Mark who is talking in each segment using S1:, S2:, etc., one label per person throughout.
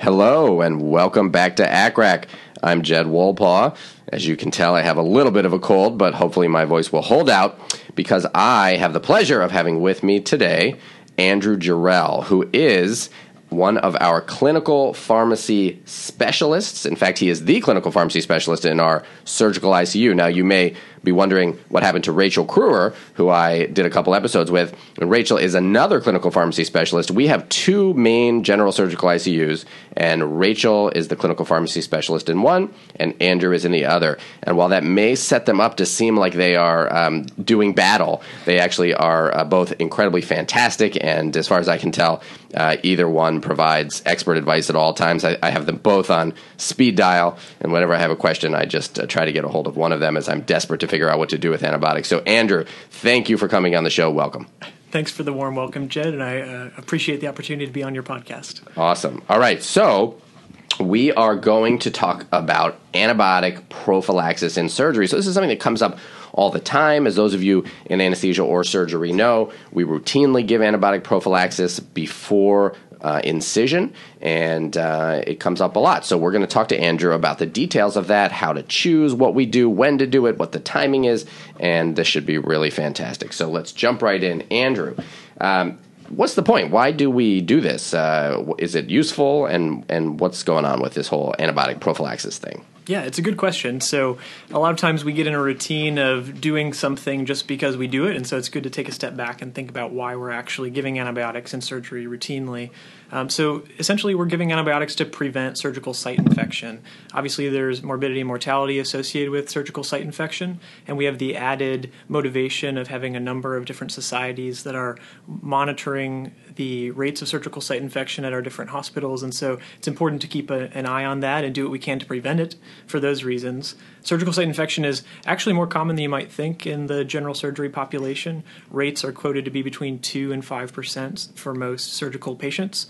S1: Hello and welcome back to ACCRAC. I'm Jed Wolpaw. As you can tell, I have a little bit of a cold, but hopefully my voice will hold out because I have the pleasure of having with me today Andrew Jarrell, who is one of our clinical pharmacy specialists. In fact, he is the clinical pharmacy specialist in our surgical ICU. Now, you may be wondering what happened to Rachel Kruer, who I did a couple episodes with. Rachel is another clinical pharmacy specialist. We have two main general surgical ICUs, and Rachel is the clinical pharmacy specialist in one, and Andrew is in the other. And while that may set them up to seem like they are um, doing battle, they actually are uh, both incredibly fantastic. And as far as I can tell, uh, either one provides expert advice at all times. I, I, have them both on speed dial, and whenever I have a question, I just uh, try to get a hold of one of them as I'm desperate to figure out what to do with antibiotics. So, Andrew, thank you for coming on the show. Welcome.
S2: Thanks for the warm welcome, Jed, and I uh, appreciate the opportunity to be on your podcast.
S1: Awesome. All right. So, we are going to talk about antibiotic prophylaxis in surgery. So, this is something that comes up all the time. As those of you in anesthesia or surgery know, we routinely give antibiotic prophylaxis before uh, incision, and uh, it comes up a lot. So we're going to talk to Andrew about the details of that, how to choose, what we do, when to do it, what the timing is, and this should be really fantastic. So let's jump right in. Andrew, um, what's the point? Why do we do this? Uh, is it useful, and and what's going on with this whole antibiotic prophylaxis thing?
S2: Yeah, it's a good question. So, a lot of times we get in a routine of doing something just because we do it, and so it's good to take a step back and think about why we're actually giving antibiotics in surgery routinely. Um, so, essentially, we're giving antibiotics to prevent surgical site infection. Obviously, there's morbidity and mortality associated with surgical site infection, and we have the added motivation of having a number of different societies that are monitoring the rates of surgical site infection at our different hospitals, and so it's important to keep a, an eye on that and do what we can to prevent it for those reasons. Surgical site infection is actually more common than you might think in the general surgery population. Rates are quoted to be between 2 and 5% for most surgical patients.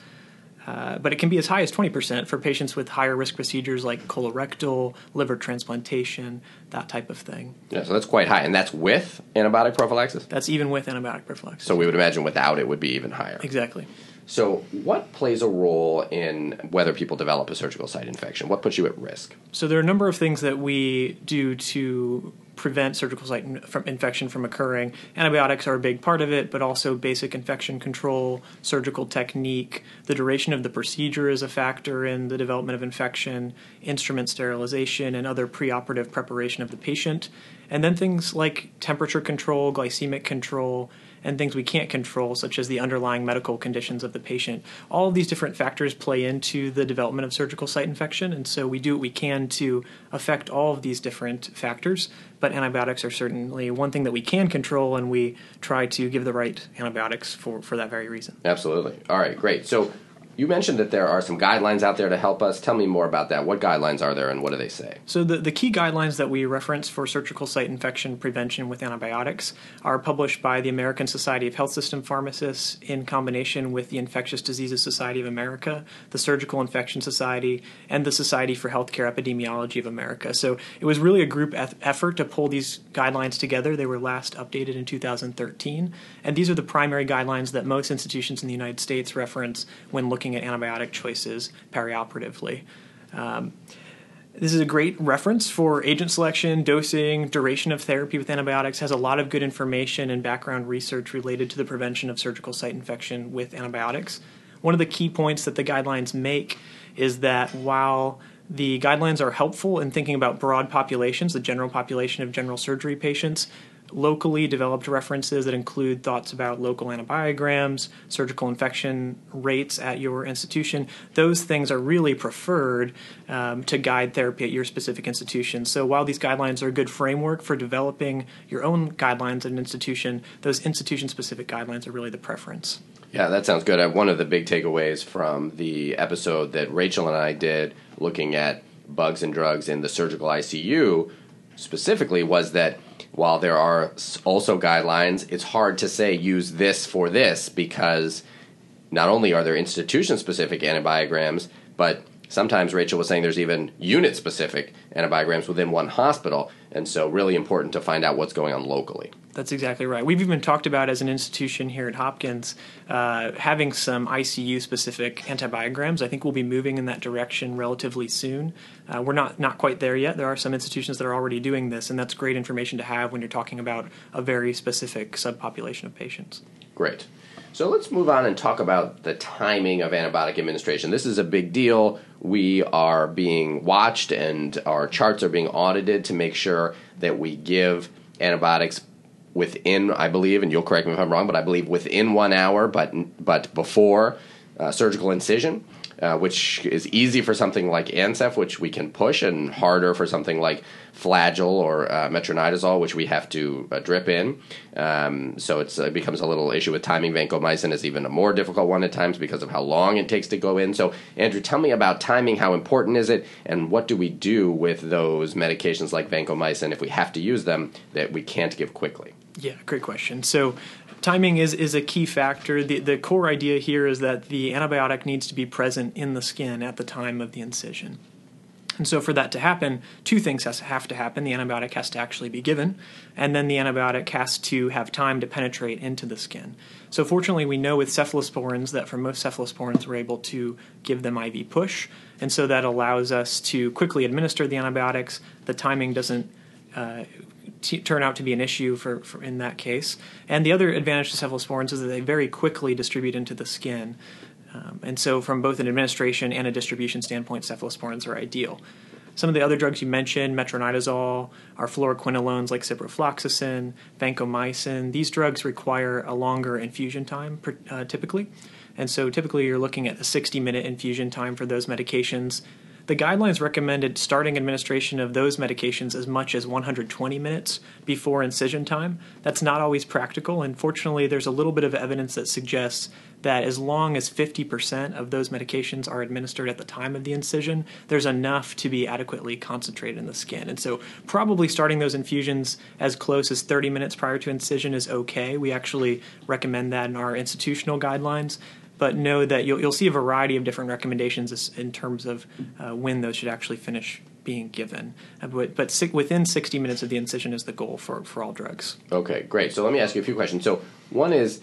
S2: Uh, but it can be as high as 20% for patients with higher risk procedures like colorectal, liver transplantation, that type of thing.
S1: Yeah, so that's quite high. And that's with antibiotic prophylaxis?
S2: That's even with antibiotic prophylaxis.
S1: So we would imagine without it would be even higher.
S2: Exactly.
S1: So, what plays a role in whether people develop a surgical site infection? What puts you at risk?
S2: So, there are a number of things that we do to prevent surgical site in, from infection from occurring. Antibiotics are a big part of it, but also basic infection control, surgical technique, the duration of the procedure is a factor in the development of infection, instrument sterilization, and other preoperative preparation of the patient. And then things like temperature control, glycemic control, and things we can't control, such as the underlying medical conditions of the patient. All of these different factors play into the development of surgical site infection, and so we do what we can to affect all of these different factors. But antibiotics are certainly one thing that we can control, and we try to give the right antibiotics for, for that very reason.
S1: Absolutely. All right, great. So you mentioned that there are some guidelines out there to help us. Tell me more about that. What guidelines are there and what do they say?
S2: So, the, the key guidelines that we reference for surgical site infection prevention with antibiotics are published by the American Society of Health System Pharmacists in combination with the Infectious Diseases Society of America, the Surgical Infection Society, and the Society for Healthcare Epidemiology of America. So, it was really a group effort to pull these guidelines together. They were last updated in 2013, and these are the primary guidelines that most institutions in the United States reference when looking looking at antibiotic choices perioperatively. Um, this is a great reference for agent selection, dosing, duration of therapy with antibiotics. Has a lot of good information and background research related to the prevention of surgical site infection with antibiotics. One of the key points that the guidelines make is that while the guidelines are helpful in thinking about broad populations, the general population of general surgery patients, locally developed references that include thoughts about local antibiograms, surgical infection rates at your institution. Those things are really preferred um, to guide therapy at your specific institution. So while these guidelines are a good framework for developing your own guidelines at an institution, those institution specific guidelines are really the preference.
S1: Yeah, that sounds good. One of the big takeaways from the episode that Rachel and I did looking at bugs and drugs in the surgical ICU specifically was that while there are also guidelines, it's hard to say use this for this because not only are there institution specific antibiograms, but Sometimes Rachel was saying there's even unit specific antibiograms within one hospital, and so really important to find out what's going on locally.
S2: That's exactly right. We've even talked about as an institution here at Hopkins uh, having some ICU specific antibiograms. I think we'll be moving in that direction relatively soon. Uh, we're not not quite there yet. There are some institutions that are already doing this, and that's great information to have when you're talking about a very specific subpopulation of patients.
S1: Great. So let's move on and talk about the timing of antibiotic administration. This is a big deal. We are being watched and our charts are being audited to make sure that we give antibiotics within, I believe, and you'll correct me if I'm wrong, but I believe within one hour, but but before uh, surgical incision, uh, which is easy for something like Ancef, which we can push, and harder for something like Flagyl or uh, metronidazole, which we have to uh, drip in. Um, so it becomes a little issue with timing. Vancomycin is even a more difficult one at times because of how long it takes to go in. So, Andrew, tell me about timing. How important is it, and what do we do with those medications like vancomycin if we have to use them that we can't give quickly?
S2: Yeah, great question. So timing is, is a key factor. The, the core idea here is that the antibiotic needs to be present in the skin at the time of the incision. And so, for that to happen, two things has, have to happen. The antibiotic has to actually be given, and then the antibiotic has to have time to penetrate into the skin. So, fortunately, we know with cephalosporins that for most cephalosporins, we're able to give them IV push, and so that allows us to quickly administer the antibiotics. The timing doesn't uh, t- turn out to be an issue for, for, in that case. And the other advantage to cephalosporins is that they very quickly distribute into the skin. Um, and so, from both an administration and a distribution standpoint, cephalosporins are ideal. Some of the other drugs you mentioned, metronidazole, are fluoroquinolones like ciprofloxacin, vancomycin. These drugs require a longer infusion time uh, typically. And so, typically, you're looking at a 60 minute infusion time for those medications. The guidelines recommended starting administration of those medications as much as 120 minutes before incision time. That's not always practical, and fortunately, there's a little bit of evidence that suggests that as long as 50% of those medications are administered at the time of the incision, there's enough to be adequately concentrated in the skin. And so, probably starting those infusions as close as 30 minutes prior to incision is okay. We actually recommend that in our institutional guidelines but know that you'll, you'll see a variety of different recommendations in terms of uh, when those should actually finish being given. Uh, but, but si- within 60 minutes of the incision is the goal for, for all drugs.
S1: Okay, great. So let me ask you a few questions. So one is,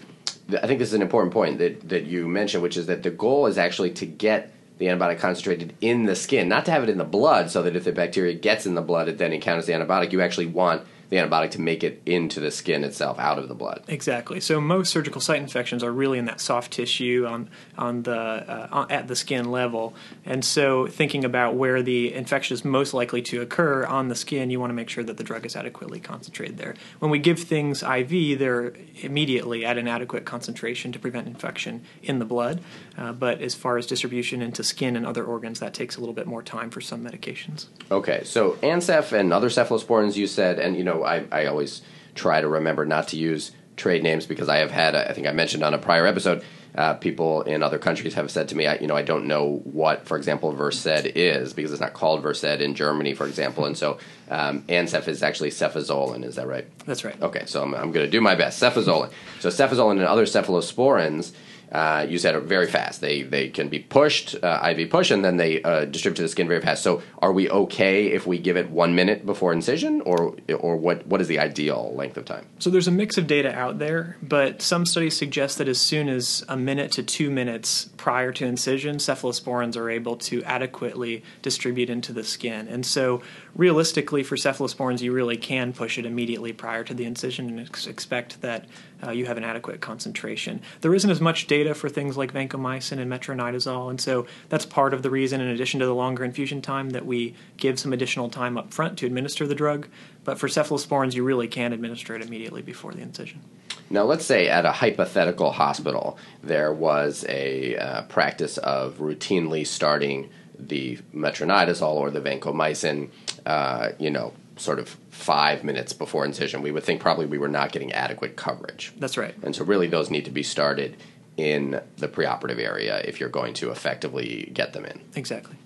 S1: I think this is an important point that, that you mentioned, which is that the goal is actually to get the antibiotic concentrated in the skin, not to have it in the blood, so that if the bacteria gets in the blood, it then encounters the antibiotic. You actually want the antibiotic to make it into the skin itself, out of the blood.
S2: Exactly. So most surgical site infections are really in that soft tissue on on the uh, at the skin level, and so thinking about where the infection is most likely to occur on the skin, you want to make sure that the drug is adequately concentrated there. When we give things IV, they're immediately at an adequate concentration to prevent infection in the blood, uh, but as far as distribution into skin and other organs, that takes a little bit more time for some medications.
S1: Okay, so Ancef and other cephalosporins, you said, and you know I, I always try to remember not to use trade names because I have had, I think I mentioned on a prior episode, uh, people in other countries have said to me, I, you know, I don't know what, for example, Versed is because it's not called Versed in Germany, for example. And so um, Ancef is actually cefazolin, is that right?
S2: That's right.
S1: Okay, so I'm, I'm going to do my best. Cefazolin. So cefazolin and other cephalosporins uh, you said very fast. They they can be pushed, uh, IV push, and then they uh, distribute to the skin very fast. So, are we okay if we give it one minute before incision, or or what what is the ideal length of time?
S2: So there's a mix of data out there, but some studies suggest that as soon as a minute to two minutes prior to incision, cephalosporins are able to adequately distribute into the skin. And so, realistically, for cephalosporins, you really can push it immediately prior to the incision and ex- expect that uh, you have an adequate concentration. There isn't as much data for things like vancomycin and metronidazole, and so that's part of the reason, in addition to the longer infusion time, that we give some additional time up front to administer the drug. But for cephalosporins, you really can administer it immediately before the incision.
S1: Now, let's say at a hypothetical hospital, there was a uh, practice of routinely starting the metronidazole or the vancomycin, uh, you know, sort of five minutes before incision, we would think probably we were not getting adequate coverage.
S2: That's right.
S1: And so, really, those need to be started in the preoperative area if you're going to effectively get them in.
S2: Exactly.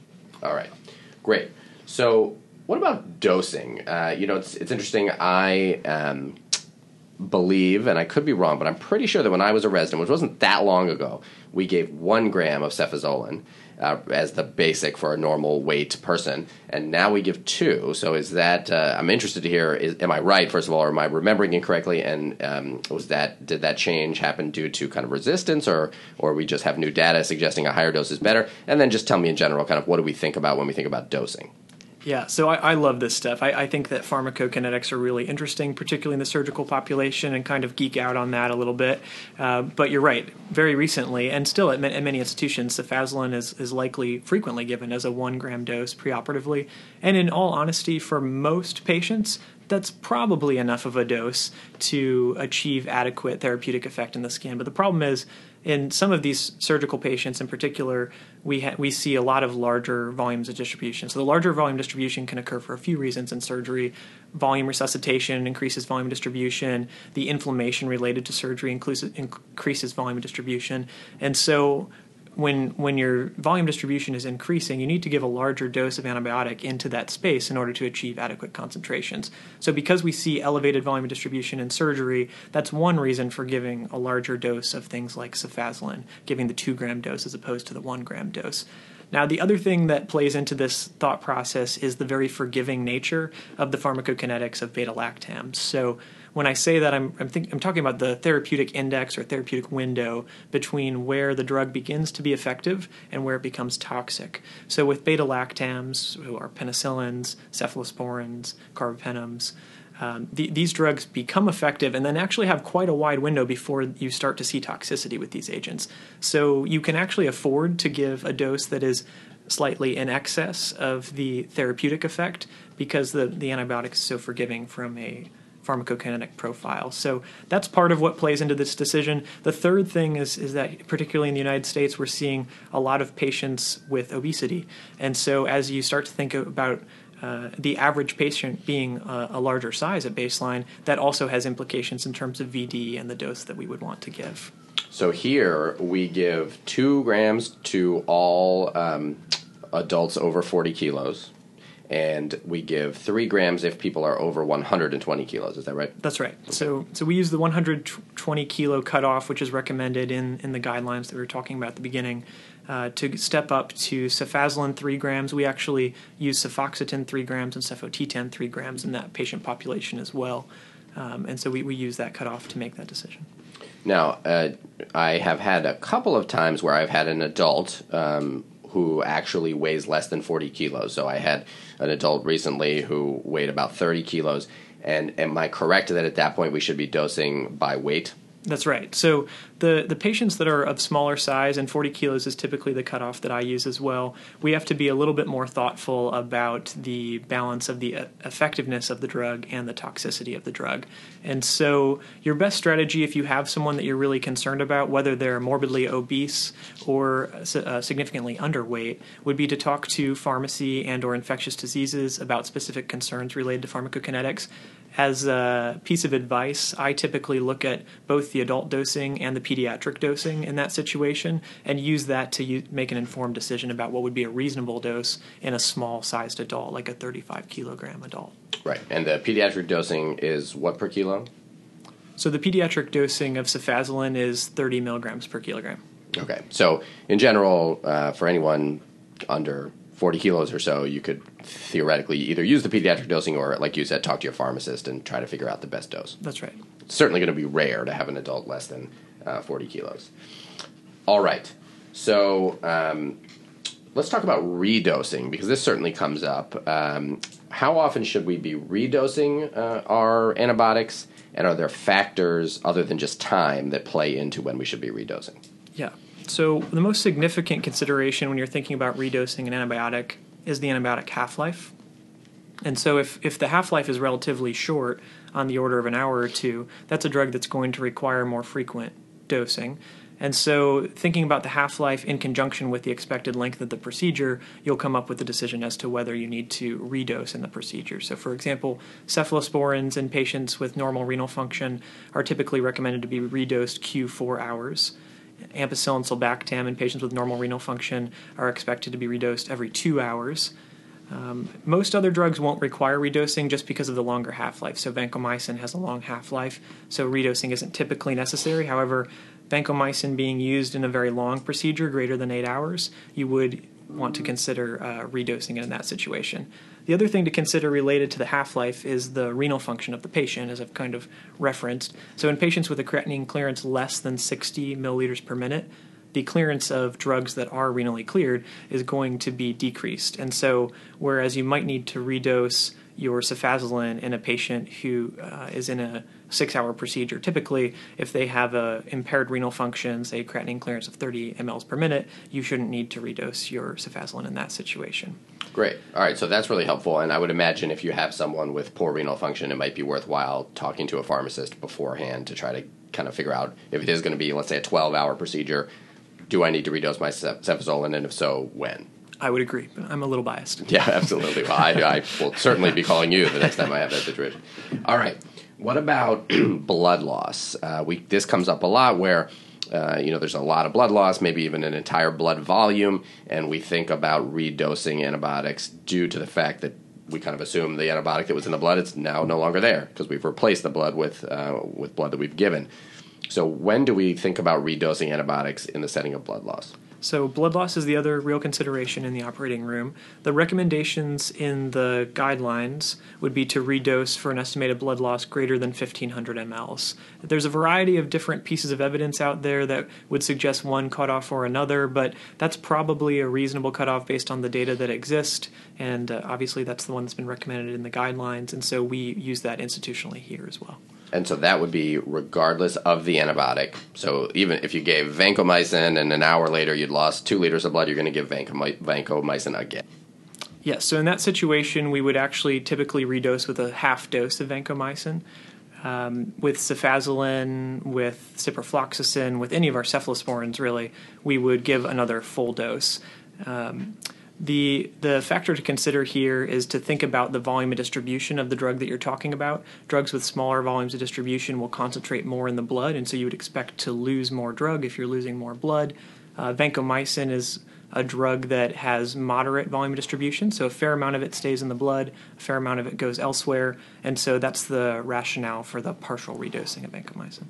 S1: All right, great. So, what about dosing? Uh, you know, it's it's interesting. I um, believe, and I could be wrong, but I'm pretty sure that when I was a resident, which wasn't that long ago, we gave one gram of cefazolin uh, as the basic for a normal weight person, and now we give two. So is that? Uh, I'm interested to hear. Is, am I right? First of all, or am I remembering incorrectly? And um, was that did that change happen due to kind of resistance, or or we just have new data suggesting a higher dose is better? And then just tell me in general, kind of what do we think about when we think about dosing?
S2: Yeah, so I, I love this stuff. I, I, think that pharmacokinetics are really interesting, particularly in the surgical population, and kind of geek out on that a little bit. Uh, but you're right. Very recently, and still at, at many institutions, cefazolin is, is likely frequently given as a one gram dose preoperatively. And in all honesty, for most patients, that's probably enough of a dose to achieve adequate therapeutic effect in the skin. But the problem is, in some of these surgical patients in particular, we ha- we see a lot of larger volumes of distribution. So the larger volume distribution can occur for a few reasons in surgery. Volume resuscitation increases volume distribution. The inflammation related to surgery increases volume distribution. And so when when your volume distribution is increasing, you need to give a larger dose of antibiotic into that space in order to achieve adequate concentrations. So because we see elevated volume distribution in surgery, that's one reason for giving a larger dose of things like cefazolin, giving the two gram dose as opposed to the one gram dose. Now, the other thing that plays into this thought process is the very forgiving nature of the pharmacokinetics of beta lactams. So when I say that, I'm I'm, think, I'm talking about the therapeutic index or therapeutic window between where the drug begins to be effective and where it becomes toxic. So with beta lactams, who are penicillins, cephalosporins, carbapenems. Um, the, these drugs become effective and then actually have quite a wide window before you start to see toxicity with these agents. So you can actually afford to give a dose that is slightly in excess of the therapeutic effect because the, the antibiotic is so forgiving from a pharmacokinetic profile. So that's part of what plays into this decision. The third thing is, is that, particularly in the United States, we're seeing a lot of patients with obesity. And so as you start to think about uh, the average patient being a, a, larger size at baseline, that also has implications in terms of VD and the dose that we would want to give.
S1: So here we give two grams to all um, adults over 40 kilos and we give three grams if people are over 120 kilos. Is that right?
S2: That's right. Okay. So, so we use the 120 kilo cutoff, which is recommended in in the guidelines that we were talking about at the beginning. Uh, to step up to cefazolin 3 grams, we actually use cefoxitin 3 grams and cefotetan 3 grams in that patient population as well. Um, and so we, we use that cutoff to make that decision.
S1: Now, uh, I have had a couple of times where I've had an adult um, who actually weighs less than 40 kilos. So I had an adult recently who weighed about 30 kilos. And am I correct that at that point we should be dosing by weight?
S2: That's right. So the the patients that are of smaller size and 40 kilos is typically the cutoff that I use as well. We have to be a little bit more thoughtful about the balance of the effectiveness of the drug and the toxicity of the drug. And so your best strategy, if you have someone that you're really concerned about, whether they're morbidly obese or uh, significantly underweight, would be to talk to pharmacy and or infectious diseases about specific concerns related to pharmacokinetics as a piece of advice, I typically look at both the adult dosing and the pediatric dosing in that situation and use that to u- make an informed decision about what would be a reasonable dose in a small sized adult, like a 35 kilogram adult.
S1: Right. And the pediatric dosing is what per kilo?
S2: So the pediatric dosing of cefazolin is 30 milligrams per kilogram.
S1: Okay. So in general, uh, for anyone under 40 kilos or so, you could theoretically either use the pediatric dosing or, like you said, talk to your pharmacist and try to figure out the best dose.
S2: That's right.
S1: It's certainly going to be rare to have an adult less than uh, 40 kilos. All right. So um, let's talk about redosing because this certainly comes up. Um, how often should we be redosing uh, our antibiotics? And are there factors other than just time that play into when we should be redosing?
S2: Yeah. So, the most significant consideration when you're thinking about redosing an antibiotic is the antibiotic half life. And so, if, if the half life is relatively short, on the order of an hour or two, that's a drug that's going to require more frequent dosing. And so, thinking about the half life in conjunction with the expected length of the procedure, you'll come up with the decision as to whether you need to redose in the procedure. So, for example, cephalosporins in patients with normal renal function are typically recommended to be redosed Q4 hours ampicillin sulbactam in patients with normal renal function are expected to be redosed every two hours. Um, most other drugs won't require redosing just because of the longer half life. So, vancomycin has a long half life, so redosing isn't typically necessary. However, vancomycin being used in a very long procedure, greater than eight hours, you would want to consider uh, redosing it in that situation. The other thing to consider related to the half life is the renal function of the patient, as I've kind of referenced. So, in patients with a creatinine clearance less than 60 milliliters per minute, the clearance of drugs that are renally cleared is going to be decreased. And so, whereas you might need to redose your cefazolin in a patient who uh, is in a six hour procedure. Typically, if they have a impaired renal function, say creatinine clearance of 30 mLs per minute, you shouldn't need to redose your cefazolin in that situation.
S1: Great. All right, so that's really helpful. And I would imagine if you have someone with poor renal function, it might be worthwhile talking to a pharmacist beforehand to try to kind of figure out if it is going to be, let's say, a 12 hour procedure, do I need to redose my cefazolin, and if so, when?
S2: I would agree, but I'm a little biased.
S1: Yeah, absolutely. Well, I, I will certainly be calling you the next time I have that situation. All right. What about blood loss? Uh, we this comes up a lot where. Uh, you know, there's a lot of blood loss, maybe even an entire blood volume, and we think about redosing antibiotics due to the fact that we kind of assume the antibiotic that was in the blood is now no longer there because we've replaced the blood with uh, with blood that we've given. So, when do we think about redosing antibiotics in the setting of blood loss?
S2: So, blood loss is the other real consideration in the operating room. The recommendations in the guidelines would be to redose for an estimated blood loss greater than 1500 mLs. There's a variety of different pieces of evidence out there that would suggest one cutoff or another, but that's probably a reasonable cutoff based on the data that exist, and uh, obviously that's the one that's been recommended in the guidelines, and so we use that institutionally here as well
S1: and so that would be regardless of the antibiotic. So even if you gave vancomycin and an hour later you'd lost two liters of blood, you're going to give vancomycin again.
S2: Yes. So in that situation, we would actually typically redose with a half dose of vancomycin. Um, with cefazolin, with ciprofloxacin, with any of our cephalosporins, really, we would give another full dose. Um, the the factor to consider here is to think about the volume of distribution of the drug that you're talking about. Drugs with smaller volumes of distribution will concentrate more in the blood, and so you would expect to lose more drug if you're losing more blood. Uh, vancomycin is a drug that has moderate volume distribution, so a fair amount of it stays in the blood, a fair amount of it goes elsewhere, and so that's the rationale for the partial redosing of vancomycin.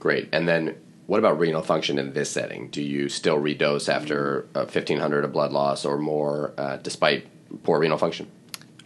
S1: Great, and then what about renal function in this setting? Do you still redose after uh, 1500 of blood loss or more, uh, despite poor renal function?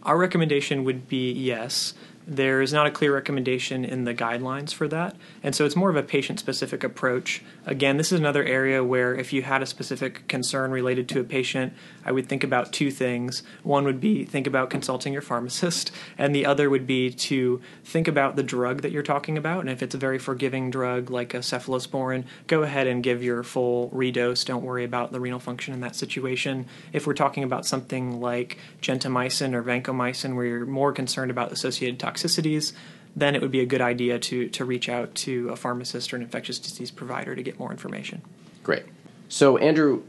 S2: Our recommendation would be yes. There is not a clear recommendation in the guidelines for that. And so it's more of a patient specific approach. Again, this is another area where if you had a specific concern related to a patient, I would think about two things. One would be think about consulting your pharmacist, and the other would be to think about the drug that you're talking about. And if it's a very forgiving drug like a cephalosporin, go ahead and give your full redose. Don't worry about the renal function in that situation. If we're talking about something like gentamicin or vancomycin, where you're more concerned about associated toxicity, toxicities, then it would be a good idea to, to reach out to a pharmacist or an infectious disease provider to get more information.
S1: Great. So, Andrew,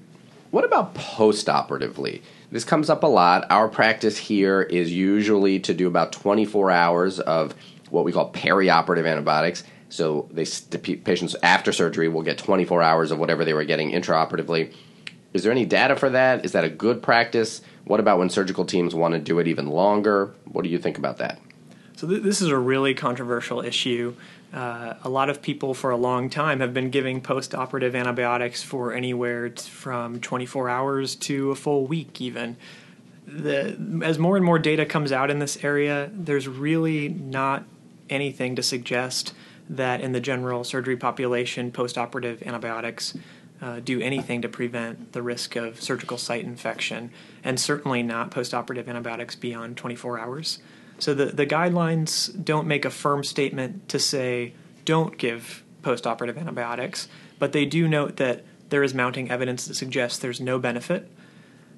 S1: what about post operatively? This comes up a lot. Our practice here is usually to do about 24 hours of what we call perioperative antibiotics. So, they, the patients after surgery will get 24 hours of whatever they were getting intraoperatively. Is there any data for that? Is that a good practice? What about when surgical teams want to do it even longer? What do you think about that?
S2: So th- this is a really controversial issue. Uh, a lot of people for a long time have been giving post-operative antibiotics for anywhere t- from 24 hours to a full week, even. The, as more and more data comes out in this area, there's really not anything to suggest that in the general surgery population, post-operative antibiotics uh, do anything to prevent the risk of surgical site infection, and certainly not post-operative antibiotics beyond 24 hours. So the, the guidelines don't make a firm statement to say don't give postoperative antibiotics, but they do note that there is mounting evidence that suggests there's no benefit.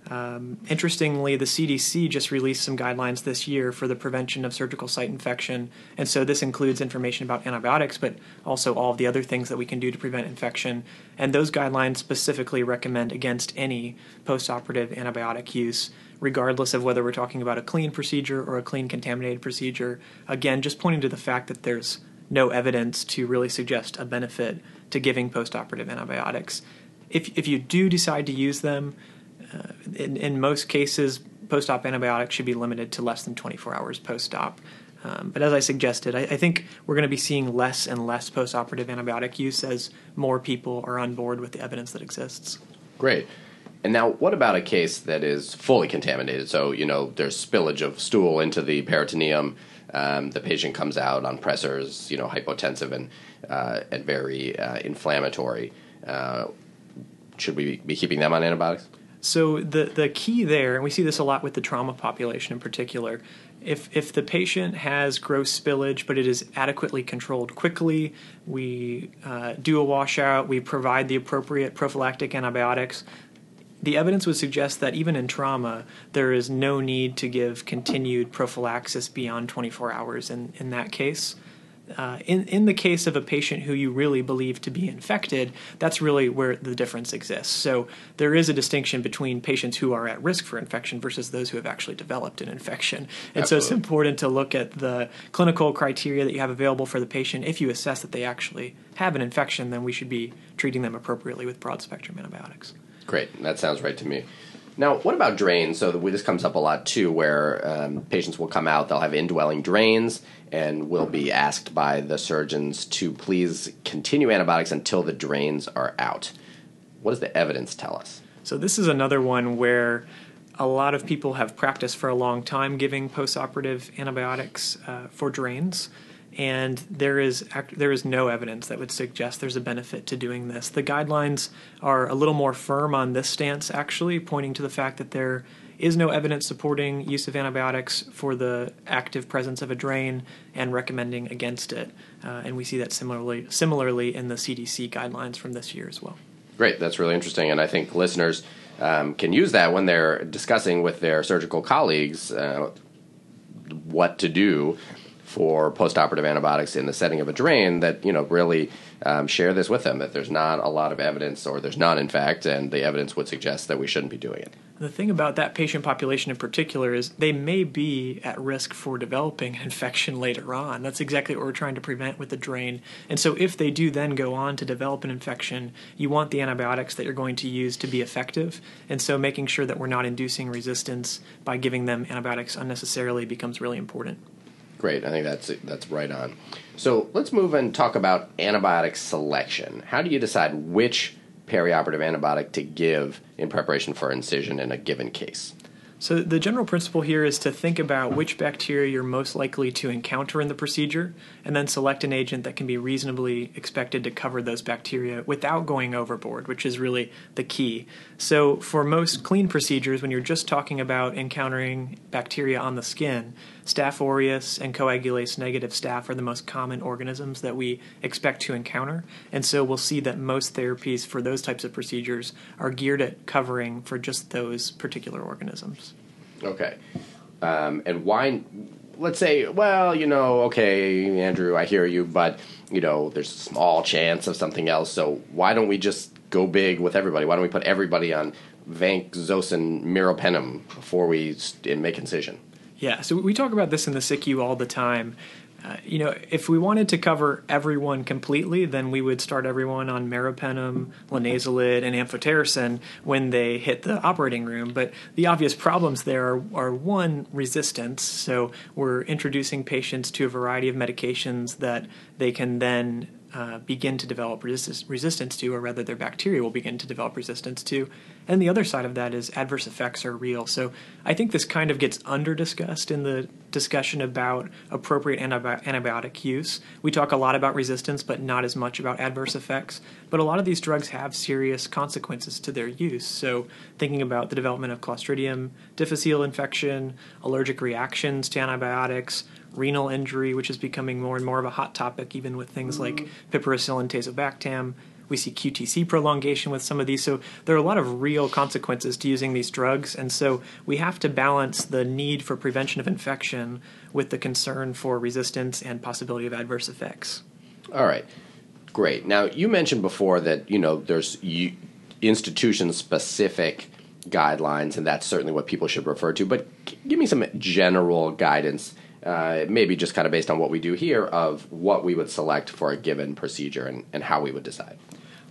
S2: Um, interestingly, the CDC just released some guidelines this year for the prevention of surgical site infection, and so this includes information about antibiotics, but also all of the other things that we can do to prevent infection. And those guidelines specifically recommend against any postoperative antibiotic use regardless of whether we're talking about a clean procedure or a clean contaminated procedure. Again, just pointing to the fact that there's no evidence to really suggest a benefit to giving postoperative antibiotics. If, if you do decide to use them, uh, in, in most cases, post op antibiotics should be limited to less than 24 hours post op. Um, but as I suggested, I, I think we're going to be seeing less and less postoperative antibiotic use as more people are on board with the evidence that exists.
S1: Great. And now, what about a case that is fully contaminated? So, you know, there's spillage of stool into the peritoneum. Um, the patient comes out on pressors, you know, hypotensive and uh, and very uh, inflammatory. Uh, should we be keeping them on antibiotics?
S2: So the the key there, and we see this a lot with the trauma population in particular. If if the patient has gross spillage, but it is adequately controlled quickly, we uh, do a washout, we provide the appropriate prophylactic antibiotics. The evidence would suggest that even in trauma, there is no need to give continued prophylaxis beyond 24 hours in, in that case uh, in in the case of a patient who you really believe to be infected, that's really where the difference exists. So there is a distinction between patients who are at risk for infection versus those who have actually developed an infection. And Absolutely. so it's important to look at the clinical criteria that you have available for the patient. If you assess that they actually have an infection, then we should be treating them appropriately with broad spectrum antibiotics.
S1: Great, that sounds right to me. Now, what about drains? So this comes up a lot too, where um, patients will come out, they'll have indwelling drains, and will be asked by the surgeons to please continue antibiotics until the drains are out. What does the evidence tell us?
S2: So this is another one where a lot of people have practiced for a long time giving postoperative antibiotics uh, for drains and there is there is no evidence that would suggest there's a benefit to doing this. The guidelines are a little more firm on this stance, actually, pointing to the fact that there is no evidence supporting use of antibiotics for the active presence of a drain and recommending against it. Uh, and we see that similarly similarly in the CDC guidelines from this year as well.
S1: Great, that's really interesting, and I think listeners um, can use that when they're discussing with their surgical colleagues uh, what to do for postoperative antibiotics in the setting of a drain that you know really um, share this with them that there's not a lot of evidence or there's none in fact and the evidence would suggest that we shouldn't be doing it.
S2: The thing about that patient population in particular is they may be at risk for developing an infection later on. That's exactly what we're trying to prevent with the drain. And so if they do then go on to develop an infection you want the antibiotics that you're going to use to be effective. And so making sure that we're not inducing resistance by giving them antibiotics unnecessarily becomes really important
S1: Great. I think that's that's right on. So let's move and talk about antibiotic selection. How do you decide which perioperative antibiotic to give in preparation for incision in a given case?
S2: So, the general principle here is to think about which bacteria you're most likely to encounter in the procedure, and then select an agent that can be reasonably expected to cover those bacteria without going overboard, which is really the key. So, for most clean procedures, when you're just talking about encountering bacteria on the skin, Staph aureus and coagulase negative staph are the most common organisms that we expect to encounter, and so we'll see that most therapies for those types of procedures are geared at covering for just those particular organisms.
S1: Okay. Um, and why? Let's say, well, you know, okay, Andrew, I hear you, but you know, there's a small chance of something else. So why don't we just go big with everybody? Why don't we put everybody on vancomycin meropenem before we make incision?
S2: Yeah, so we talk about this in the SICU all the time. Uh, you know, if we wanted to cover everyone completely, then we would start everyone on meropenem, linezolid, and amphotericin when they hit the operating room. But the obvious problems there are, are one, resistance. So we're introducing patients to a variety of medications that they can then uh, begin to develop resist- resistance to, or rather, their bacteria will begin to develop resistance to. And the other side of that is adverse effects are real. So I think this kind of gets under discussed in the discussion about appropriate antibi- antibiotic use. We talk a lot about resistance, but not as much about adverse effects. But a lot of these drugs have serious consequences to their use. So thinking about the development of Clostridium difficile infection, allergic reactions to antibiotics, renal injury, which is becoming more and more of a hot topic, even with things like mm-hmm. piperacillin tazobactam. We see QTC prolongation with some of these. So there are a lot of real consequences to using these drugs. And so we have to balance the need for prevention of infection with the concern for resistance and possibility of adverse effects.
S1: All right. Great. Now, you mentioned before that, you know, there's institution specific guidelines, and that's certainly what people should refer to. But give me some general guidance uh, maybe just kind of based on what we do here of what we would select for a given procedure and, and how we would decide.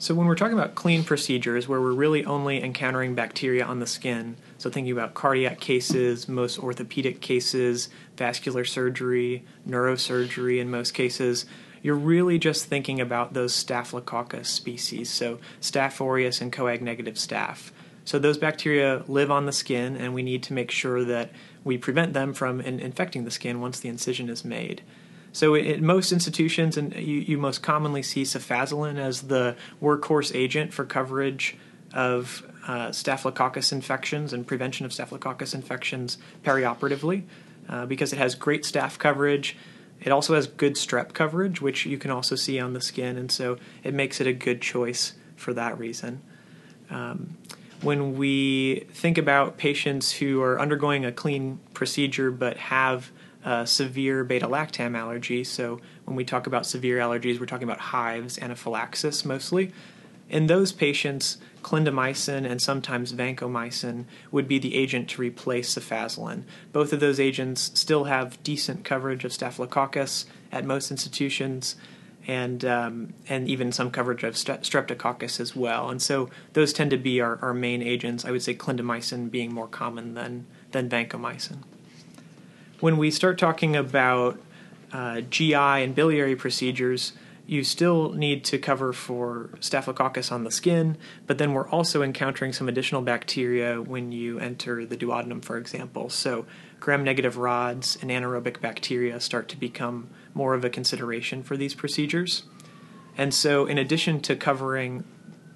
S2: So, when we're talking about clean procedures where we're really only encountering bacteria on the skin, so thinking about cardiac cases, most orthopedic cases, vascular surgery, neurosurgery in most cases, you're really just thinking about those Staphylococcus species, so Staph aureus and coag negative staph. So, those bacteria live on the skin, and we need to make sure that we prevent them from in- infecting the skin once the incision is made. So in most institutions, and you, you most commonly see cefazolin as the workhorse agent for coverage of uh, staphylococcus infections and prevention of staphylococcus infections perioperatively uh, because it has great staph coverage. It also has good strep coverage, which you can also see on the skin, and so it makes it a good choice for that reason. Um, when we think about patients who are undergoing a clean procedure but have severe beta lactam allergy. So, when we talk about severe allergies, we're talking about hives, anaphylaxis mostly. In those patients, clindamycin and sometimes vancomycin would be the agent to replace cefazolin. Both of those agents still have decent coverage of staphylococcus at most institutions, and um, and even some coverage of streptococcus as well. And so those tend to be our, our main agents. I would say clindamycin being more common than than vancomycin when we start talking about uh, GI and biliary procedures, you still need to cover for staphylococcus on the skin, but then we're also encountering some additional bacteria when you enter the duodenum, for example. So, gram negative rods and anaerobic bacteria start to become more of a consideration for these procedures. And so, in addition to covering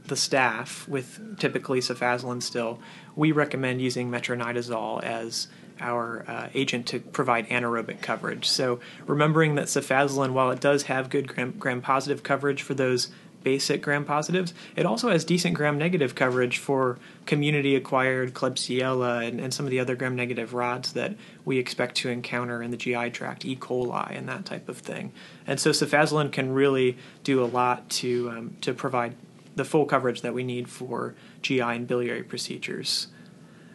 S2: the staph with typically cefazolin still, we recommend using metronidazole as our uh, agent to provide anaerobic coverage. So remembering that cefazolin, while it does have good gram, gram positive coverage for those basic gram positives, it also has decent gram negative coverage for community acquired Klebsiella and, and some of the other gram negative rods that we expect to encounter in the GI tract, E. coli, and that type of thing. And so cefazolin can really do a lot to um, to provide the full coverage that we need for GI and biliary procedures.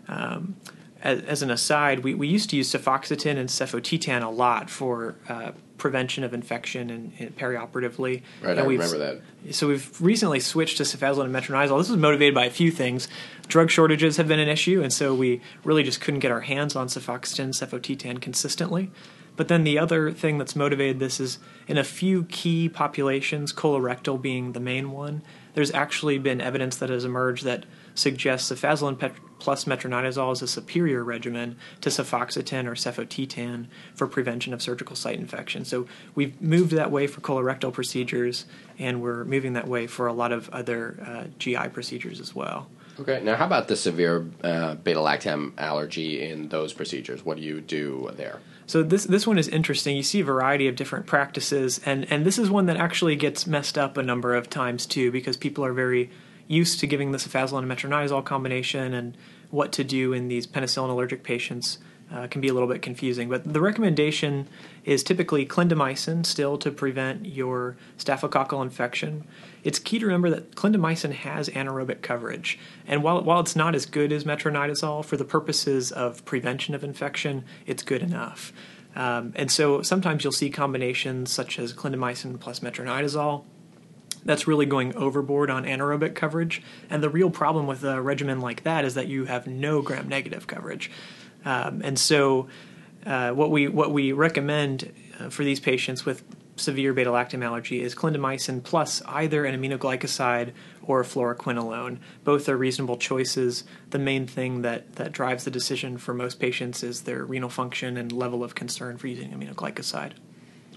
S2: Um, as, as, an aside, we, we used to use cefoxitin and cefotetan a lot for uh, prevention of infection and, and perioperatively.
S1: Right,
S2: and
S1: I remember that.
S2: So we've recently switched to cefazolin and metronidazole. This was motivated by a few things. Drug shortages have been an issue, and so we really just couldn't get our hands on cefoxitin, cefotetan consistently. But then the other thing that's motivated this is in a few key populations, colorectal being the main one, there's actually been evidence that has emerged that suggests cefazolin plus metronidazole is a superior regimen to cefoxitin or cefotetan for prevention of surgical site infection. So we've moved that way for colorectal procedures, and we're moving that way for a lot of other uh, GI procedures as well.
S1: Okay. Now, how about the severe uh, beta lactam allergy in those procedures? What do you do there?
S2: So this this one is interesting. You see a variety of different practices, and and this is one that actually gets messed up a number of times too, because people are very used to giving the cefazolin and metronidazole combination, and what to do in these penicillin allergic patients uh, can be a little bit confusing. But the recommendation is typically clindamycin still to prevent your staphylococcal infection. It's key to remember that clindamycin has anaerobic coverage, and while while it's not as good as metronidazole for the purposes of prevention of infection, it's good enough. Um, and so sometimes you'll see combinations such as clindamycin plus metronidazole that's really going overboard on anaerobic coverage. And the real problem with a regimen like that is that you have no gram negative coverage. Um, and so, uh, what we what we recommend uh, for these patients with severe beta lactam allergy is clindamycin plus either an aminoglycoside or fluoroquinolone. Both are reasonable choices. The main thing that, that drives the decision for most patients is their renal function and level of concern for using aminoglycoside.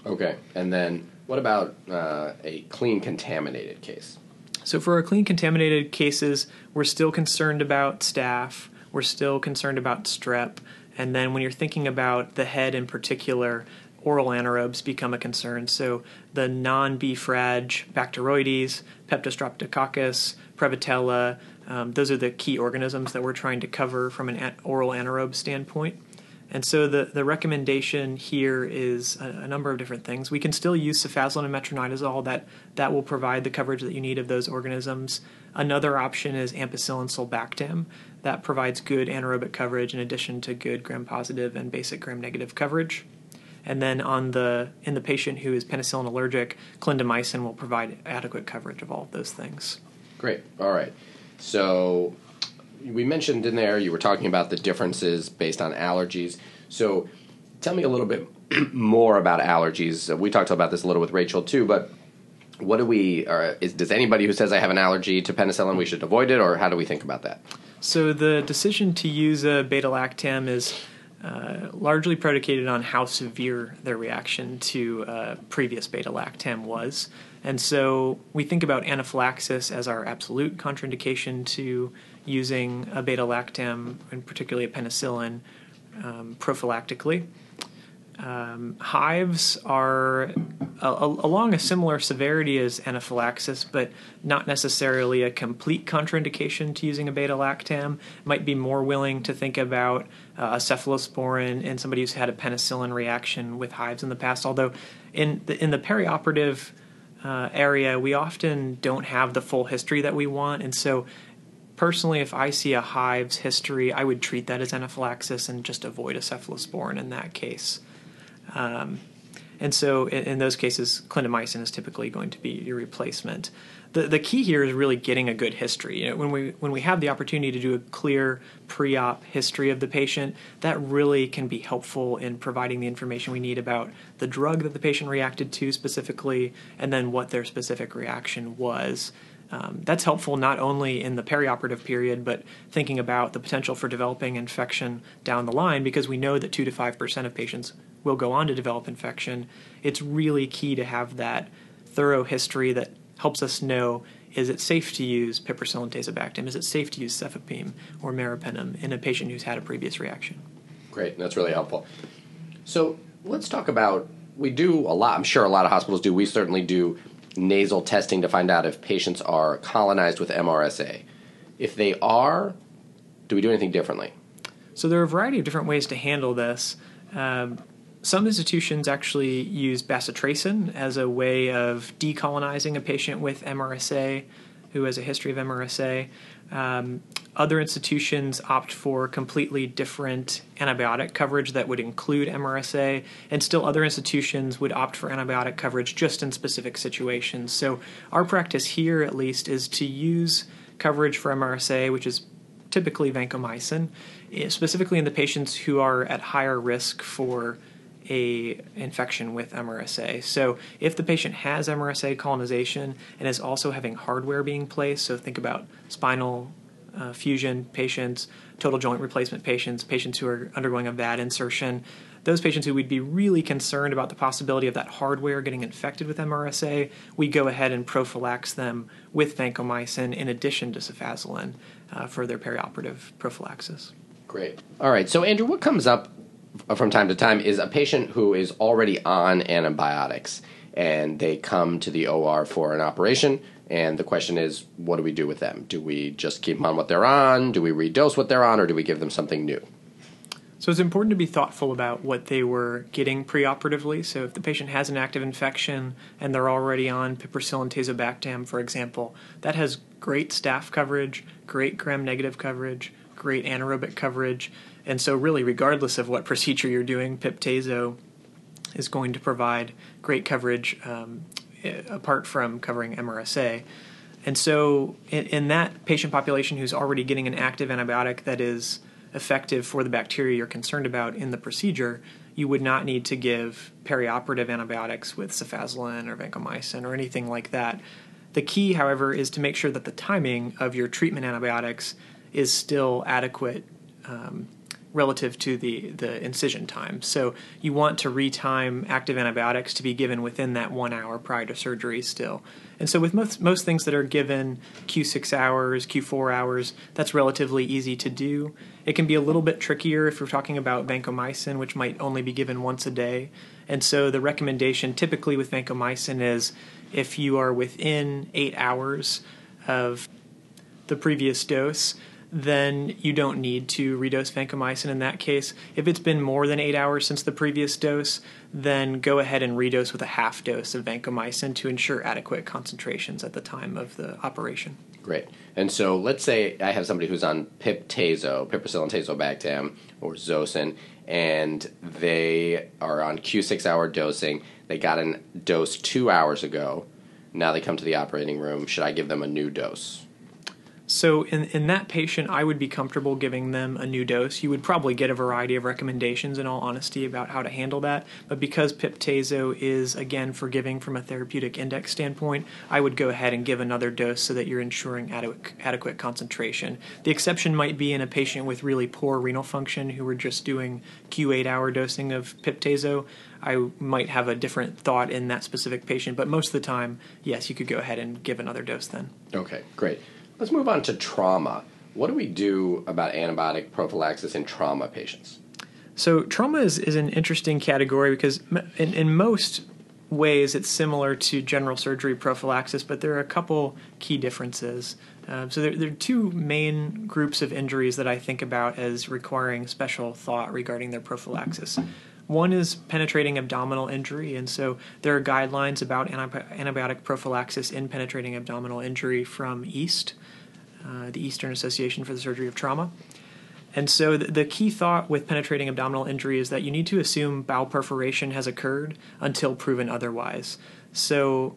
S1: Okay, and then what about uh, a clean contaminated case?
S2: So, for our clean contaminated cases, we're still concerned about staph, we're still concerned about strep, and then when you're thinking about the head in particular, oral anaerobes become a concern. So the non-B. frag Bacteroides, Peptostreptococcus, Prevotella, um, those are the key organisms that we're trying to cover from an oral anaerobe standpoint. And so the, the recommendation here is a, a, number of different things. We can still use cefazolin and metronidazole. That that will provide the coverage that you need of those organisms. Another option is ampicillin sulbactam. That provides good anaerobic coverage in addition to good gram positive and basic gram negative coverage. And then on the in the patient who is penicillin allergic, clindamycin will provide adequate coverage of all of those things.
S1: Great. All right. So we mentioned in there you were talking about the differences based on allergies. So tell me a little bit more about allergies. We talked about this a little with Rachel too, but what do we? Or is, does anybody who says I have an allergy to penicillin we should avoid it, or how do we think about that?
S2: So the decision to use a beta lactam is uh, largely predicated on how severe their reaction to uh, previous beta lactam was. And so we think about anaphylaxis as our absolute contraindication to using a beta lactam, and particularly a penicillin, um, prophylactically. Um, hives are a, a, along a similar severity as anaphylaxis, but not necessarily a complete contraindication to using a beta lactam. Might be more willing to think about uh, a cephalosporin in somebody who's had a penicillin reaction with hives in the past. Although in the, in the perioperative uh, area, we often don't have the full history that we want, and so personally, if I see a hives history, I would treat that as anaphylaxis and just avoid a cephalosporin in that case. Um, and so, in, in, those cases, clindamycin is typically going to be your replacement. The, the key here is really getting a good history. You know, when we when we have the opportunity to do a clear pre-op history of the patient, that really can be helpful in providing the information we need about the drug that the patient reacted to specifically, and then what their specific reaction was. Um, that's helpful not only in the perioperative period, but thinking about the potential for developing infection down the line because we know that 2 to 5% of patients will go on to develop infection. It's really key to have that thorough history that helps us know is it safe to use piperacillin tazobactam? Is it safe to use cefepime or meropenem in a patient who's had a previous reaction?
S1: Great, that's really helpful. So let's talk about we do a lot. I'm sure a lot of hospitals do. We certainly do nasal testing to find out if patients are colonized with MRSA. If they are, do we do anything differently?
S2: So there are a variety of different ways to handle this. Um, some institutions actually use bacitracin as a way of decolonizing a patient with MRSA who has a history of MRSA. Um, other institutions opt for completely different antibiotic coverage that would include MRSA, and still other institutions would opt for antibiotic coverage just in specific situations. So, our practice here, at least, is to use coverage for MRSA, which is typically vancomycin, eh, specifically in the patients who are at higher risk for a infection with MRSA. So if the patient has MRSA colonization and is also having hardware being placed, so think about spinal uh, fusion patients, total joint replacement patients, patients who are undergoing a VAD insertion, those patients who we'd be really concerned about the possibility of that hardware getting infected with MRSA, we go ahead and prophylax them with vancomycin in addition to cefazolin uh, for their perioperative prophylaxis.
S1: Great. All right. So, Andrew, what comes up from time to time is a patient who is already on antibiotics and they come to the OR for an operation. And the question is, what do we do with them? Do we just keep them on what they're on? Do we redose what they're on? Or do we give them something new?
S2: So it's important to be thoughtful about what they were getting preoperatively. So if the patient has an active infection and they're already on piperacillin tazobactam, for example, that has great staph coverage, great gram-negative coverage, great anaerobic coverage. And so, really, regardless of what procedure you're doing, PIP-Tazo is going to provide great coverage um, apart from covering MRSA. And so, in, in, that patient population who's already getting an active antibiotic that is effective for the bacteria you're concerned about in the procedure, you would not need to give perioperative antibiotics with cefazolin or vancomycin or anything like that. The key, however, is to make sure that the timing of your treatment antibiotics is still adequate um, relative to the, the incision time. So you want to retime active antibiotics to be given within that one hour prior to surgery still. And so with most, most things that are given Q6 hours, Q4 hours, that's relatively easy to do. It can be a little bit trickier if you're talking about vancomycin, which might only be given once a day. And so the recommendation typically with vancomycin is if you are within eight hours of the previous dose, then you don't need to redose vancomycin in that case. If it's been more than eight hours since the previous dose, then go ahead and redose with a half dose of vancomycin to ensure adequate concentrations at the time of the operation.
S1: Great. And so let's say I have somebody who's on Pip-Tazo, piperacillin tazobactam, or Zosyn, and they are on Q6 hour dosing. They got a dose two hours ago. Now they come to the operating room. Should I give them a new dose?
S2: So in, in that patient, I would be comfortable giving them a new dose. You would probably get a variety of recommendations, in all honesty, about how to handle that. But because Pip-Tazo is, again, forgiving from a therapeutic index standpoint, I would go ahead and give another dose so that you're ensuring adequate, adequate concentration. The exception might be in a patient with really poor renal function who are just doing Q8 hour dosing of Pip-Tazo. I might have a different thought in that specific patient, but most of the time, yes, you could go ahead and give another dose then.
S1: Okay, great. Let's move on to trauma. What do we do about antibiotic prophylaxis in trauma patients?
S2: So, trauma is, is an interesting category because, in, in most ways, it's similar to general surgery prophylaxis, but there are a couple key differences. Uh, so, there, there, are two main groups of injuries that I think about as requiring special thought regarding their prophylaxis. One is penetrating abdominal injury, and so there are guidelines about antibiotic prophylaxis in penetrating abdominal injury from EAST, uh, the Eastern Association for the Surgery of Trauma. And so the, the, key thought with penetrating abdominal injury is that you need to assume bowel perforation has occurred until proven otherwise. So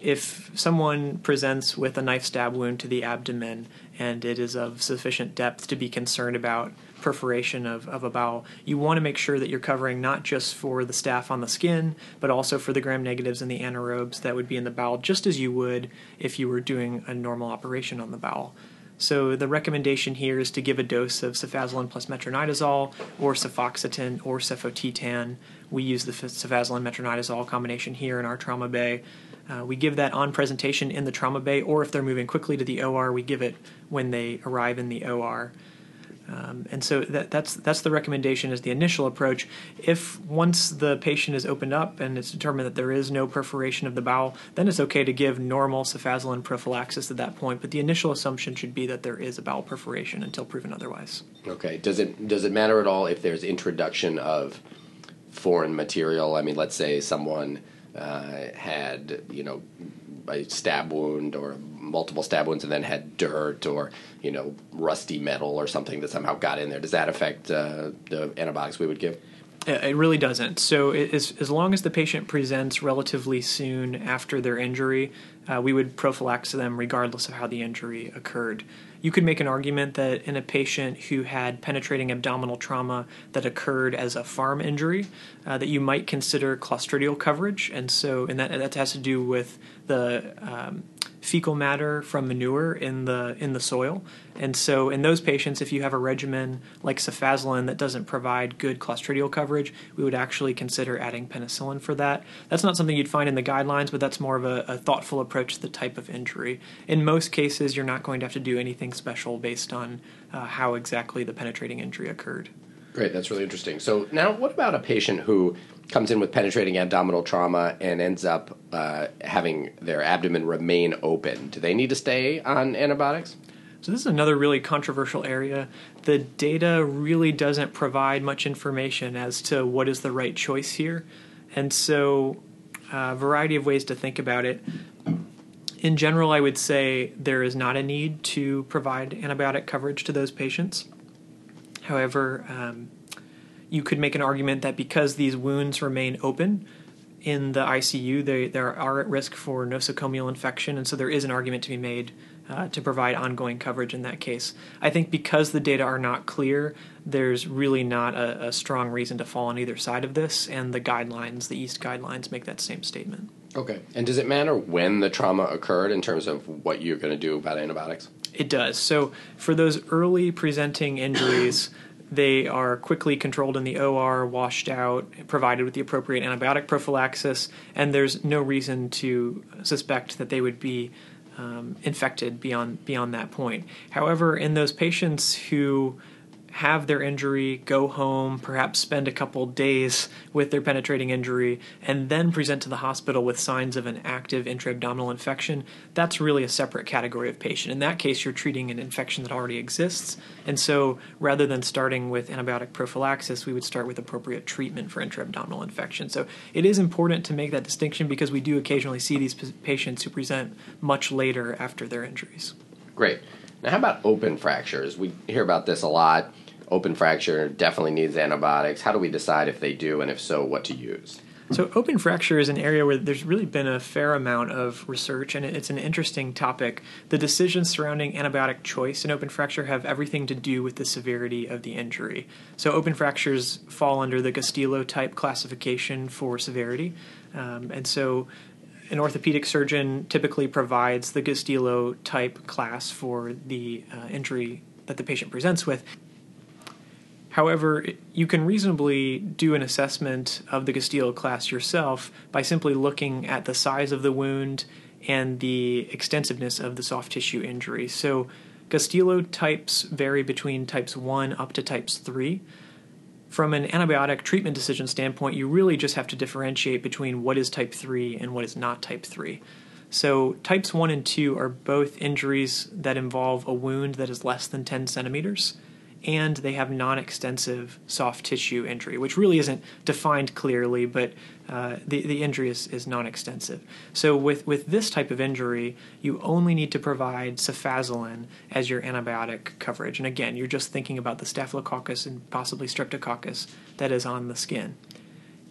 S2: if someone presents with a knife stab wound to the abdomen and it is of sufficient depth to be concerned about perforation of, of a bowel, you want to make sure that you're covering not just for the staph on the skin, but also for the gram negatives and the anaerobes that would be in the bowel, just as you would if you were doing a normal operation on the bowel. So the recommendation here is to give a dose of cefazolin plus metronidazole or cefoxitin or cefotetan. We use the cefazolin metronidazole combination here in our trauma bay. Uh, we give that on presentation in the trauma bay, or if they're moving quickly to the OR, we give it when they arrive in the OR. Um, and so that, that's that's the recommendation as the initial approach. If once the patient is opened up and it's determined that there is no perforation of the bowel, then it's okay to give normal cefazolin prophylaxis at that point. But the initial assumption should be that there is a bowel perforation until proven otherwise.
S1: Okay. Does it does it matter at all if there's introduction of foreign material? I mean, let's say someone uh, had you know a stab wound or multiple stab wounds and then had dirt or you know rusty metal or something that somehow got in there does that affect uh, the antibiotics we would give
S2: it really doesn't. So, as, as long as the patient presents relatively soon after their injury, uh, we would prophylax them regardless of how the injury occurred. You could make an argument that in a patient who had penetrating abdominal trauma that occurred as a farm injury, uh, that you might consider clostridial coverage, and so and that that has to do with the um, fecal matter from manure in the in the soil. And so in those patients, if you have a regimen like cefazolin that doesn't provide good clostridial coverage, we would actually consider adding penicillin for that. That's not something you'd find in the guidelines, but that's more of a, a thoughtful approach to the type of injury. In most cases, you're not going to have to do anything special based on uh, how exactly the penetrating injury occurred.
S1: Great, that's really interesting. So now, what about a patient who comes in with penetrating abdominal trauma and ends up uh, having their abdomen remain open? Do they need to stay on antibiotics?
S2: So this is another really controversial area. The data really doesn't provide much information as to what is the right choice here, and so a uh, variety of ways to think about it. In general, I would say there is not a need to provide antibiotic coverage to those patients. However, um, you could make an argument that because these wounds remain open in the ICU, they, they are at risk for nosocomial infection, and so there is an argument to be made uh, to provide ongoing coverage in that case. I think because the data are not clear, there's really not a, a, strong reason to fall on either side of this, and the guidelines, the EAST guidelines, make that same statement.
S1: Okay. And does it matter when the trauma occurred in terms of what you're going to do about antibiotics?
S2: It does. So for those early presenting injuries, they are quickly controlled in the OR, washed out, provided with the appropriate antibiotic prophylaxis, and there's no reason to suspect that they would be um, infected beyond beyond that point. However, in those patients who have their injury, go home, perhaps spend a couple days with their penetrating injury, and then present to the hospital with signs of an active intra-abdominal infection, that's really a separate category of patient. In that case, you're treating an infection that already exists. And so rather than starting with antibiotic prophylaxis, we would start with appropriate treatment for intra-abdominal infection. So it is important to make that distinction because we do occasionally see these patients who present much later after their injuries.
S1: Great. Now, how about open fractures? We hear about this a lot. Open fracture definitely needs antibiotics. How do we decide if they do, and if so, what to use?
S2: So, open fracture is an area where there's really been a fair amount of research, and it's an interesting topic. The decisions surrounding antibiotic choice in open fracture have everything to do with the severity of the injury. So, open fractures fall under the Gustilo type classification for severity. Um, and so, an orthopedic surgeon typically provides the Gustilo type class for the uh, injury that the patient presents with. However, you can reasonably do an assessment of the Gustilo class yourself by simply looking at the size of the wound and the extensiveness of the soft tissue injury. So, Gustilo types vary between types 1 up to types 3. From an antibiotic treatment decision standpoint, you really just have to differentiate between what is type 3 and what is not type 3. So, types 1 and 2 are both injuries that involve a wound that is less than 10 centimeters and they have non extensive soft tissue injury, which really isn't defined clearly, but uh, the, the injury is, is non extensive. So, with, with this type of injury, you only need to provide cefazolin as your antibiotic coverage. And again, you're just thinking about the staphylococcus and possibly streptococcus that is on the skin.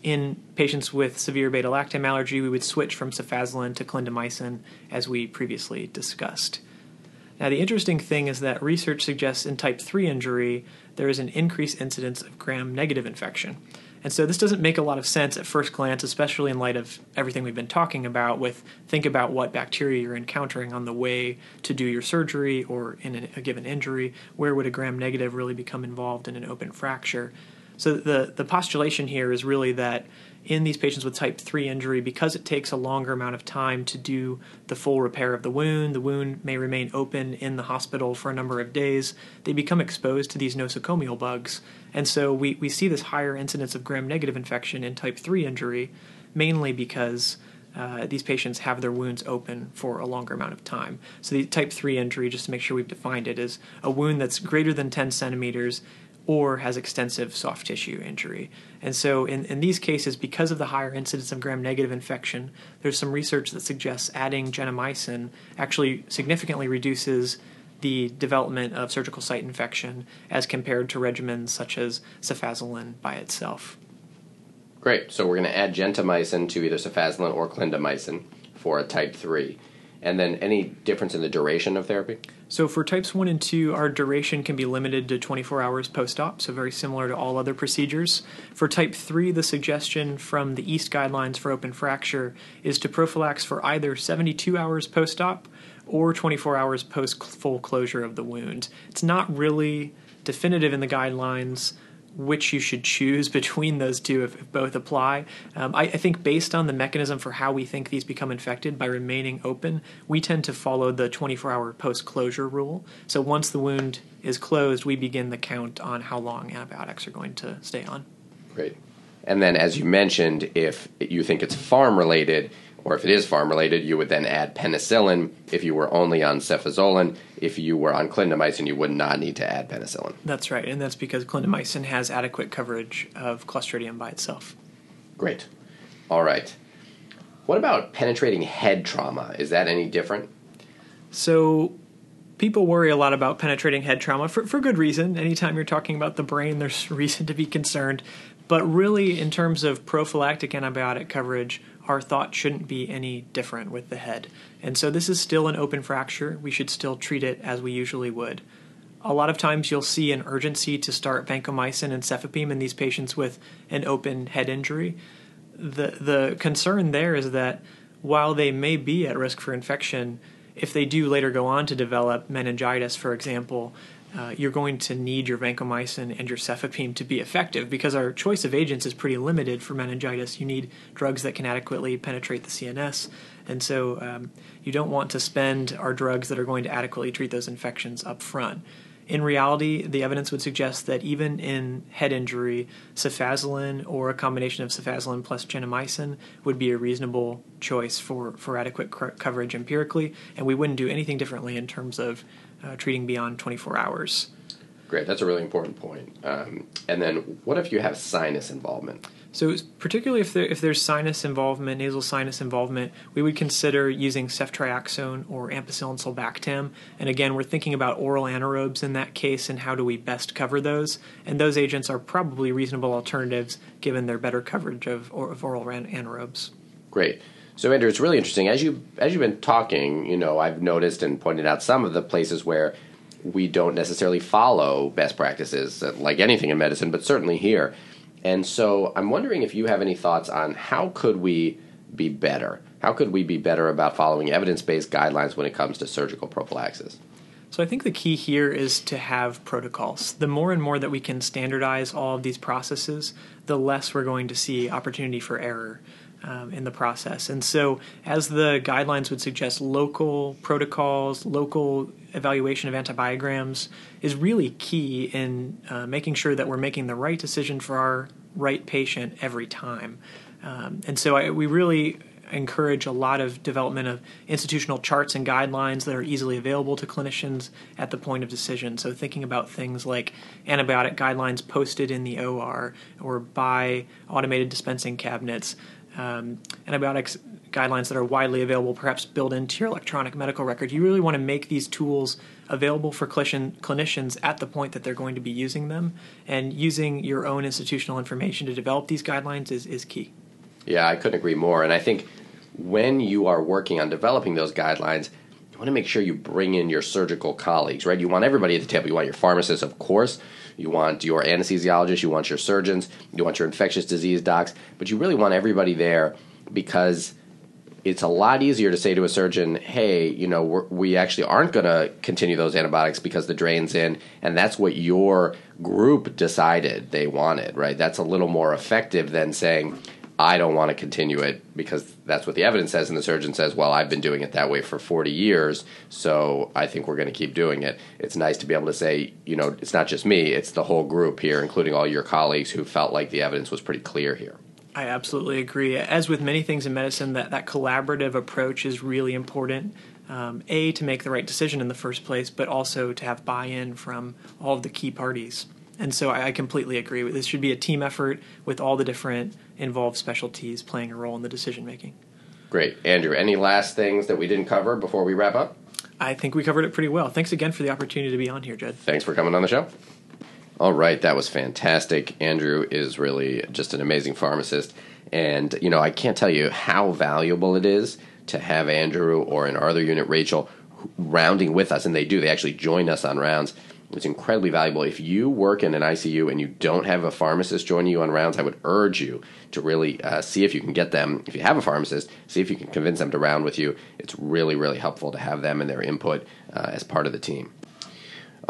S2: In patients with severe beta lactam allergy, we would switch from cefazolin to clindamycin, as we previously discussed. Now, the interesting thing is that research suggests in type 3 injury there is an increased incidence of gram negative infection. And so this doesn't make a lot of sense at first glance, especially in light of everything we've been talking about with think about what bacteria you're encountering on the way to do your surgery or in a given injury. Where would a gram negative really become involved in an open fracture? So the, the postulation here is really that in these patients with type 3 injury, because it takes a longer amount of time to do the full repair of the wound, the wound may remain open in the hospital for a number of days, they become exposed to these nosocomial bugs. And so we, we see this higher incidence of gram negative infection in type 3 injury, mainly because uh, these patients have their wounds open for a longer amount of time. So, the type 3 injury, just to make sure we've defined it, is a wound that's greater than 10 centimeters or has extensive soft tissue injury. And so, in, in these cases, because of the higher incidence of gram negative infection, there's some research that suggests adding gentamicin actually significantly reduces the development of surgical site infection as compared to regimens such as cefazolin by itself.
S1: Great. So, we're going to add gentamicin to either cefazolin or clindamycin for a type 3. And then, any difference in the duration of therapy?
S2: So for types 1 and 2, our duration can be limited to 24 hours post op, so very similar to all other procedures. For type 3, the suggestion from the EAST guidelines for open fracture is to prophylax for either 72 hours post op or 24 hours post full closure of the wound. It's not really definitive in the guidelines which you should choose between those two if, if both apply. Um, I, I, think based on the mechanism for how we think these become infected by remaining open, we tend to follow the 24 hour post closure rule. So once the wound is closed, we begin the count on how long antibiotics are going to stay on.
S1: Great. And then, as you mentioned, if you think it's farm related, or if it is farm related, you would then add penicillin. If you were only on cefazolin, if you were on clindamycin, you would not need to add penicillin.
S2: That's right, and that's because clindamycin has adequate coverage of Clostridium by itself.
S1: Great. All right. What about penetrating head trauma? Is that any different?
S2: So, people worry a lot about penetrating head trauma for, for good reason. Anytime you're talking about the brain, there's reason to be concerned. But really, in terms of prophylactic antibiotic coverage, our thought shouldn't be any different with the head. And so this is still an open fracture. We should still treat it as we usually would. A lot of times you'll see an urgency to start vancomycin and cefepime in these patients with an open head injury. The the concern there is that while they may be at risk for infection, if they do later go on to develop meningitis, for example, uh, you're going to need your vancomycin and your cefepime to be effective because our choice of agents is pretty limited for meningitis. You need drugs that can adequately penetrate the CNS, and so um, you don't want to spend our drugs that are going to adequately treat those infections up front. In reality, the evidence would suggest that even in head injury, cefazolin or a combination of cefazolin plus gentamicin would be a reasonable choice for, for adequate coverage empirically, and we wouldn't do anything differently in terms of uh, treating beyond 24 hours.
S1: Great, that's a really important point. Um, and then, what if you have sinus involvement?
S2: So, particularly if, there, if there's sinus involvement, nasal sinus involvement, we would consider using ceftriaxone or ampicillin sulbactam. And again, we're thinking about oral anaerobes in that case and how do we best cover those. And those agents are probably reasonable alternatives given their better coverage of, of oral anaerobes.
S1: Great. So, Andrew, it's really interesting as you as you've been talking. You know, I've noticed and pointed out some of the places where we don't necessarily follow best practices, uh, like anything in medicine, but certainly here. And so I'm wondering if you have any thoughts on how could we be better? How could we be better about following evidence-based guidelines when it comes to surgical prophylaxis?
S2: So I think the key here is to have protocols. The more and more that we can standardize all of these processes, the less we're going to see opportunity for error um, in the process. And so, as the guidelines would suggest, local protocols, local evaluation of antibiograms is really key in uh, making sure that we're making the right decision for our right patient every time. Um, and so, I, we really encourage a lot of development of institutional charts and guidelines that are easily available to clinicians at the point of decision. So, thinking about things like antibiotic guidelines posted in the OR or by automated dispensing cabinets, um, antibiotics guidelines that are widely available, perhaps built into your electronic medical record. You really want to make these tools available for clinician, clinicians at the point that they're going to be using them, and using your own institutional information to develop these guidelines is, is key.
S1: Yeah, I couldn't agree more. And I think when you are working on developing those guidelines, you want to make sure you bring in your surgical colleagues, right? You want everybody at the table. You want your pharmacists, of course, you want your anesthesiologist, you want your surgeons, you want your infectious disease docs, but you really want everybody there because it's a lot easier to say to a surgeon, hey, you know, we actually aren't going to continue those antibiotics because the drain's in, and that's what your group decided they wanted, right? That's a little more effective than saying, I don't want to continue it because that's what the evidence says, and the surgeon says, Well, I've been doing it that way for 40 years, so I think we're going to keep doing it. It's nice to be able to say, you know, it's not just me, it's the whole group here, including all your colleagues who felt like the evidence was pretty clear here.
S2: I absolutely agree. As with many things in medicine, that, that collaborative approach is really important. Um, a, to make the right decision in the first place, but also to have buy in from all of the key parties. And so I, I completely agree. This should be a team effort with all the different involved specialties playing a role in the decision making.
S1: Great. Andrew, any last things that we didn't cover before we wrap up?
S2: I think we covered it pretty well. Thanks again for the opportunity to be on here, Jed.
S1: Thanks for coming on the show. All right, that was fantastic. Andrew is really just an amazing pharmacist. And, you know, I can't tell you how valuable it is to have Andrew or in our other unit, Rachel, rounding with us. And they do, they actually join us on rounds it's incredibly valuable. If you work in an ICU and you don't have a pharmacist joining you on rounds, I would urge you to really uh, see if you can get them. If you have a pharmacist, see if you can convince them to round with you. It's really, really helpful to have them and their input uh, as part of the team.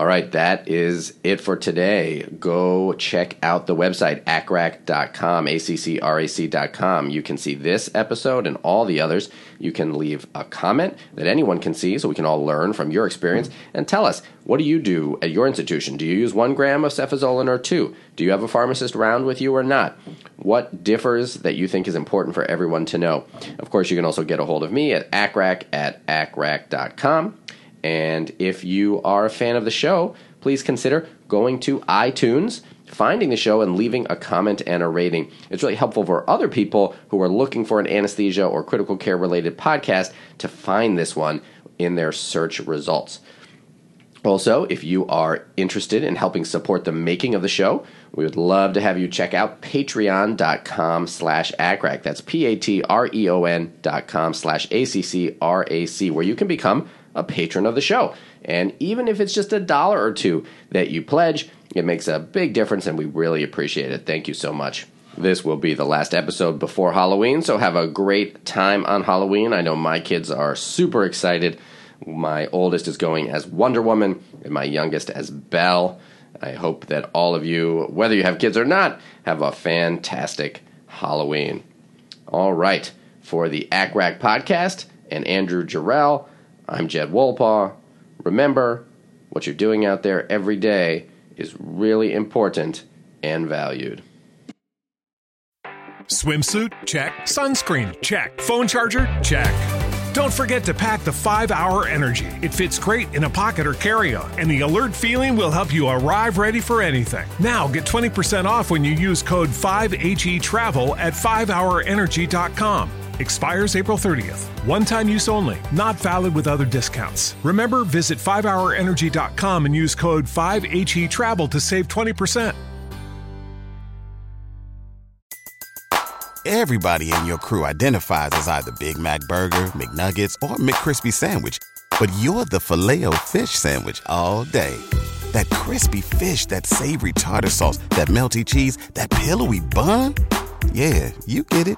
S1: All right, that is it for today. Go check out the website, accrac.com, A-C-C-R-A-C.com. You can see this episode and all the others. You can leave a comment that anyone can see so we can all learn from your experience and tell us, what do you do at your institution? Do you use one gram of cefazolin or two? Do you have a pharmacist round with you or not? What differs that you think is important for everyone to know? Of course, you can also get a hold of me at accrac at accrac.com. And if you are a fan of the show, please consider going to iTunes, finding the show, and leaving a comment and a rating. It's really helpful for other people who are looking for an anesthesia or critical care related podcast to find this one in their search results. Also, if you are interested in helping support the making of the show, we would love to have you check out patreon.com slash accrac. That's P-A-T-R-E-O-N dot com slash A-C-C-R-A-C, where you can become a patron of the show. And even if it's just a dollar or two that you pledge, it makes a big difference and we really appreciate it. Thank you so much. This will be the last episode before Halloween, so have a great time on Halloween. I know my kids are super excited. My oldest is going as Wonder Woman, and my youngest as Belle. I hope that all of you, whether you have kids or not, have a fantastic Halloween. All right, for the ACCRAC podcast and Andrew Jarrell, I'm Jed Wolpaw. Remember, what you're doing out there every day is really important and valued.
S3: Swimsuit? Check. Sunscreen? Check. Phone charger? Check. Don't forget to pack the 5 Hour Energy. It fits great in a pocket or carry on, and the alert feeling will help you arrive ready for anything. Now get 20% off when you use code 5HE Travel at 5hourenergy.com. Expires April 30th. One time use only, not valid with other discounts. Remember, visit 5hourenergy.com and use code 5HE Travel to save 20%.
S4: Everybody in your crew identifies as either Big Mac Burger, McNuggets, or McCrispy Sandwich, but you're the filet fish Sandwich all day. That crispy fish, that savory tartar sauce, that melty cheese, that pillowy bun. Yeah, you get it